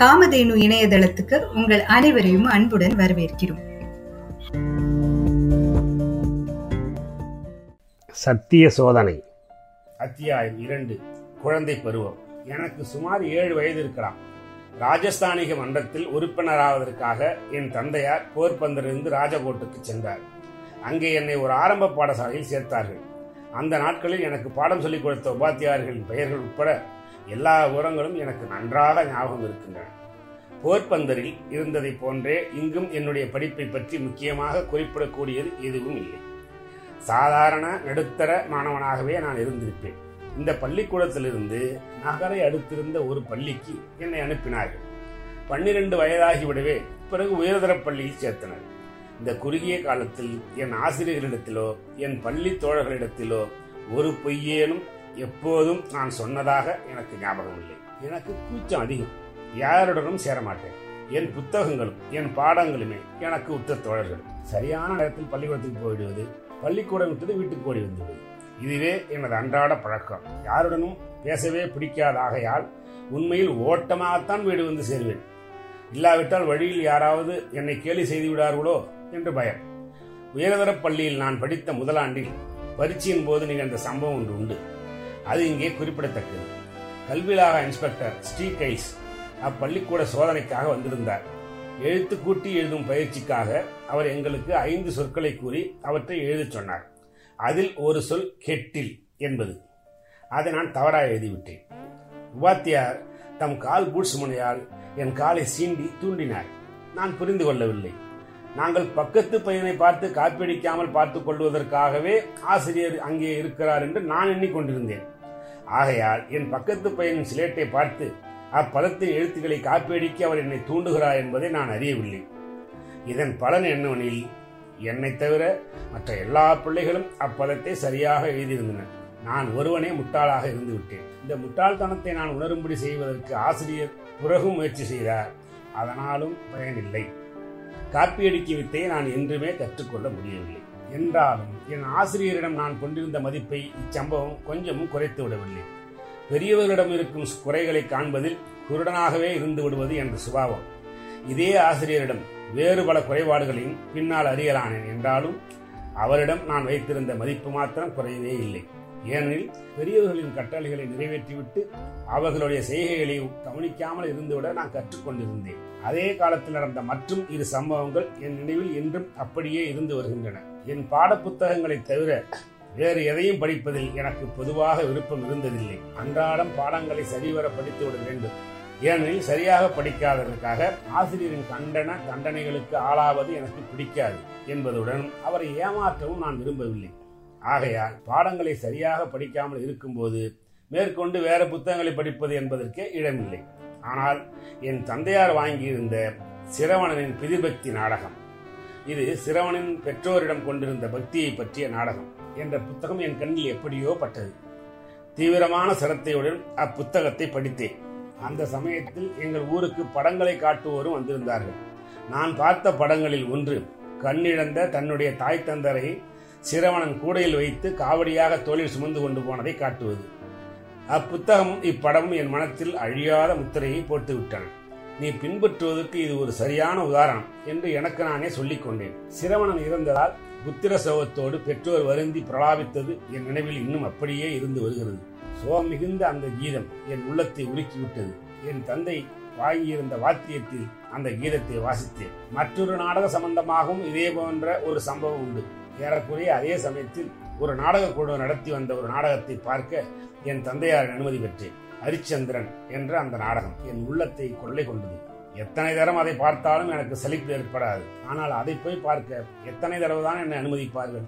காமதேனு இணையதளத்துக்கு உங்கள் அனைவரையும் அன்புடன் வரவேற்கிறோம். சத்திய சோதனை. அத்தியாயம் இரண்டு குழந்தை பருவம். எனக்கு சுமார் ஏழு வயது இருக்கலாம். ராஜஸ்தானிக மன்றத்தில் உறுப்பினராவதற்காக என் தந்தையார் போர்பந்தரிலிருந்து ராஜகோட்டுக்கு சென்றார். அங்கே என்னை ஒரு ஆரம்ப பாடசாலையில் சேர்த்தார்கள். அந்த நாட்களில் எனக்கு பாடம் சொல்லிக் கொடுத்த உபாத்தியார்களின் பெயர்கள் உட்பட எல்லா விவரங்களும் எனக்கு நன்றாக ஞாபகம் இருக்கின்றன. போர்பந்தரில் இருந்ததை போன்றே இங்கும் என்னுடைய படிப்பை பற்றி முக்கியமாக குறிப்பிடக்கூடியது எதுவும் இல்லை. சாதாரண நடுத்தர மாணவனாகவே நான் இருந்திருப்பேன். இந்த பள்ளிக்கூடத்திலிருந்து நகரை அடுத்திருந்த ஒரு பள்ளிக்கு என்னை அனுப்பினார்கள். பன்னிரண்டு வயதாகிவிடவே பிறகு உயர்தர பள்ளியில் சேர்த்தனர். இந்த குறுகிய காலத்தில் என் ஆசிரியர்களிடத்திலோ என் பள்ளி தோழர்களிடத்திலோ ஒரு பொய்யேனும் எப்போதும் நான் சொன்னதாக எனக்கு ஞாபகம் இல்லை. எனக்கு கூச்சம் அதிகம். யாருடனும் சேரமாட்டேன். என் புத்தகங்களும் என் பாடங்களுமே எனக்கு உற்ற தோழர்கள். சரியான நேரத்தில் பள்ளிக்கூடத்துக்கு போயிடுவது பள்ளிக்கூடம் விட்டது வீட்டுக்கு ஓடி வந்துவிடுவது. இதுவே எனது அன்றாட பழக்கம். யாருடனும் பேசவே பிடிக்காத ஆகையால் உண்மையில் ஓட்டமாகத்தான் வீடு வந்து சேர்வேன். இல்லாவிட்டால் வழியில் யாராவது என்னை கேலி செய்து விடார்களோ என்று பயம். உயர்தர பள்ளியில் நான் படித்த முதலாண்டில் பரீட்சையின் போது நிகழ்ந்த சம்பவம் ஒன்று உண்டு. அது இங்கே குறிப்பிடத்தக்கது. கல்விலாக இன்ஸ்பெக்டர் ஸ்ரீ கைஸ் அப்பள்ளிக்கூட சோதனைக்காக வந்திருந்தார். எழுத்து கூட்டி எழுதும் பயிற்சிக்காக அவர் எங்களுக்கு ஐந்து சொற்களை கூறி அவற்றை எழுதச் சொன்னார். அதில் ஒரு சொல் கெட்டில் என்பது. அதை நான் தவறாக எழுதிவிட்டேன். உபாத்தியார் தம் கால் பூட்ஸ் முனையால் என் காலை சீண்டி தூண்டினார். நான் புரிந்து கொள்ளவில்லை. நாங்கள் பக்கத்து பையனை பார்த்து காப்பிடிக்காமல் பார்த்துக் கொள்வதற்காகவே ஆசிரியர் அங்கே இருக்கிறார் என்று நான் எண்ணிக்கொண்டிருந்தேன் ஆகையால் என் பக்கத்து பையனின் சிலேட்டை பார்த்து அப்பழத்தின் எழுத்துக்களை காப்பியடிக்க அவர் என்னை தூண்டுகிறார் என்பதை நான் அறியவில்லை. இதன் பலன் என்னவெனில் என்னை தவிர மற்ற எல்லா பிள்ளைகளும் அப்பதத்தை சரியாக எழுதியிருந்தனர் நான் ஒருவனே முட்டாளாக இருந்துவிட்டேன். இந்த முட்டாள்தனத்தை நான் உணரும்படி செய்வதற்கு ஆசிரியர் பிறகு முயற்சி செய்தார். அதனாலும் பயனில்லை. காப்பியடிக்கும் வித்தையை நான் என்றுமே கற்றுக்கொள்ள முடியவில்லை. என்றாலும் என் ஆசிரியரிடம் நான் கொண்டிருந்த மதிப்பை இச்சம்பவம் கொஞ்சமும் குறைத்து விடவில்லை. பெரியவர்களிடம் இருக்கும் குறைகளை காண்பதில் குருடனாகவே இருந்து விடுவது என்ற சுபாவம். இதே ஆசிரியரிடம் வேறு பல குறைபாடுகளையும் பின்னால் அறியலானேன் என்றாலும் அவரிடம் நான் வைத்திருந்த மதிப்பு மாத்திரம் குறையவே இல்லை. ஏனெனில் பெரியவர்களின் கட்டளைகளை நிறைவேற்றிவிட்டு அவர்களுடைய செய்கைகளை கவனிக்காமல் இருந்துவிட நான் கற்றுக்கொண்டிருந்தேன். அதே காலத்தில் நடந்த மற்றும் இரு சம்பவங்கள் என் நினைவில் இன்றும் அப்படியே இருந்து வருகின்றன. என் பாடப்புத்தகங்களை தவிர வேறு எதையும் படிப்பதில் எனக்கு பொதுவாக விருப்பம் இருந்ததில்லை. அன்றாடம் பாடங்களை சரிவர படித்துவிட வேண்டும். ஏனெனில் சரியாக படிக்காததற்காக ஆசிரியரின் கண்டன தண்டனைகளுக்கு ஆளாவது எனக்கு பிடிக்காது என்பதுடன் அவரை ஏமாற்றவும் நான் விரும்பவில்லை. ஆகையால் பாடங்களை சரியாக படிக்காமல் இருக்கும்போது மேற்கொண்டு வேற புத்தகங்களை படிப்பது என்பதற்கே இடமில்லை. ஆனால் என் தந்தையார் வாங்கியிருந்த சிரவணனின் பிதிபக்தி நாடகம் இது சிரவணின் பெற்றோரிடம் கொண்டிருந்த பக்தியை பற்றிய நாடகம் என்ற புத்தகம் என் கண்ணில் எப்படியோ பட்டது. தீவிரமான சிரத்தையுடன் அப்புத்தகத்தை படித்தேன். அந்த சமயத்தில் எங்கள் ஊருக்கு படங்களை காட்டுவோரும் வந்திருந்தார்கள். நான் பார்த்த படங்களில் ஒன்று கண்ணிழந்த தன்னுடைய தாய் தந்தரை சிரவணன் கூடையில் வைத்து காவடியாக தோளில் சுமந்து கொண்டு போனதை காட்டுவது. அப்புத்தகமும் இப்படமும் என் மனத்தில் அழியாத முத்திரையை போட்டுவிட்டன நீ பின்பற்றுவதற்கு இது ஒரு சரியான உதாரணம் என்று எனக்கு நானே சொல்லிக் கொண்டேன். சிரவணன் இறந்ததால் புத்திர சோகத்தோடு பெற்றோர் வருந்தி பிரலாபித்தது என் நினைவில் இன்னும் அப்படியே இருந்து வருகிறது. சோகம் மிகுந்த அந்த கீதம் என் உள்ளத்தை உருக்கிவிட்டது. என் தந்தை வாங்கியிருந்த வாத்தியத்தில் அந்த கீதத்தை வாசித்தேன். மற்றொரு நாடக சம்பந்தமாகவும் இதே போன்ற ஒரு சம்பவம் உண்டு. ஏறக்குறைய அதே சமயத்தில் ஒரு நாடக குழு நடத்தி வந்த ஒரு நாடகத்தை பார்க்க என் தந்தையாரின் அனுமதி பெற்றேன். ஹரிச்சந்திரன் என்ற அந்த நாடகம் என் உள்ளத்தை கொள்ளை கொண்டது. எத்தனை தரம் அதை பார்த்தாலும் எனக்கு சலிப்பு ஏற்படாது. ஆனால் அதை போய் பார்க்க எத்தனை தடவை தான் என்னை அனுமதிப்பார்கள்?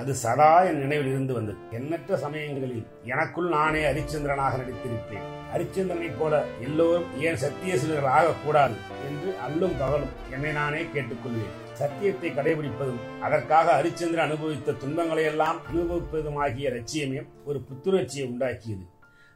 அது சதா என் நினைவில் இருந்து வந்தது. எண்ணற்ற சமயங்களில் எனக்குள் நானே ஹரிச்சந்திரனாக நடித்திருப்பேன். ஹரிச்சந்திரனைப் போல எல்லோரும் ஏன் சத்தியசீலர்கள் ஆகக்கூடாது என்று அல்லும் பகலும் என்னை நானே கேட்டுக்கொள்வேன். சத்தியத்தை கடைபிடிப்பதும் அதற்காக ஹரிச்சந்திரன் அனுபவித்த துன்பங்களை எல்லாம் அனுபவிப்பதுமாகிய லட்சியமே ஒரு புத்துணர்ச்சியை உண்டாக்கியது.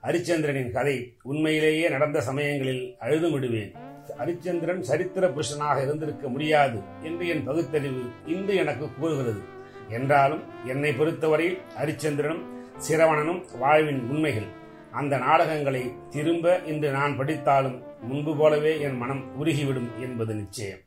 ஹரிச்சந்திரனின் கதை உண்மையிலேயே நடந்த சமயங்களில் அழுதுமிடுவேன். ஹரிச்சந்திரன் சரித்திர புருஷனாக இருந்திருக்க முடியாது என்று என் பகுத்தறிவு இன்று எனக்கு கூறுகிறது. என்றாலும் என்னை பொறுத்தவரையில் ஹரிச்சந்திரனும் சிரவணனும் வாழ்வின் உண்மைகள். அந்த நாடகங்களை திரும்ப இன்று நான் படித்தாலும் முன்பு போலவே என் மனம் உருகிவிடும் என்பது நிச்சயம்.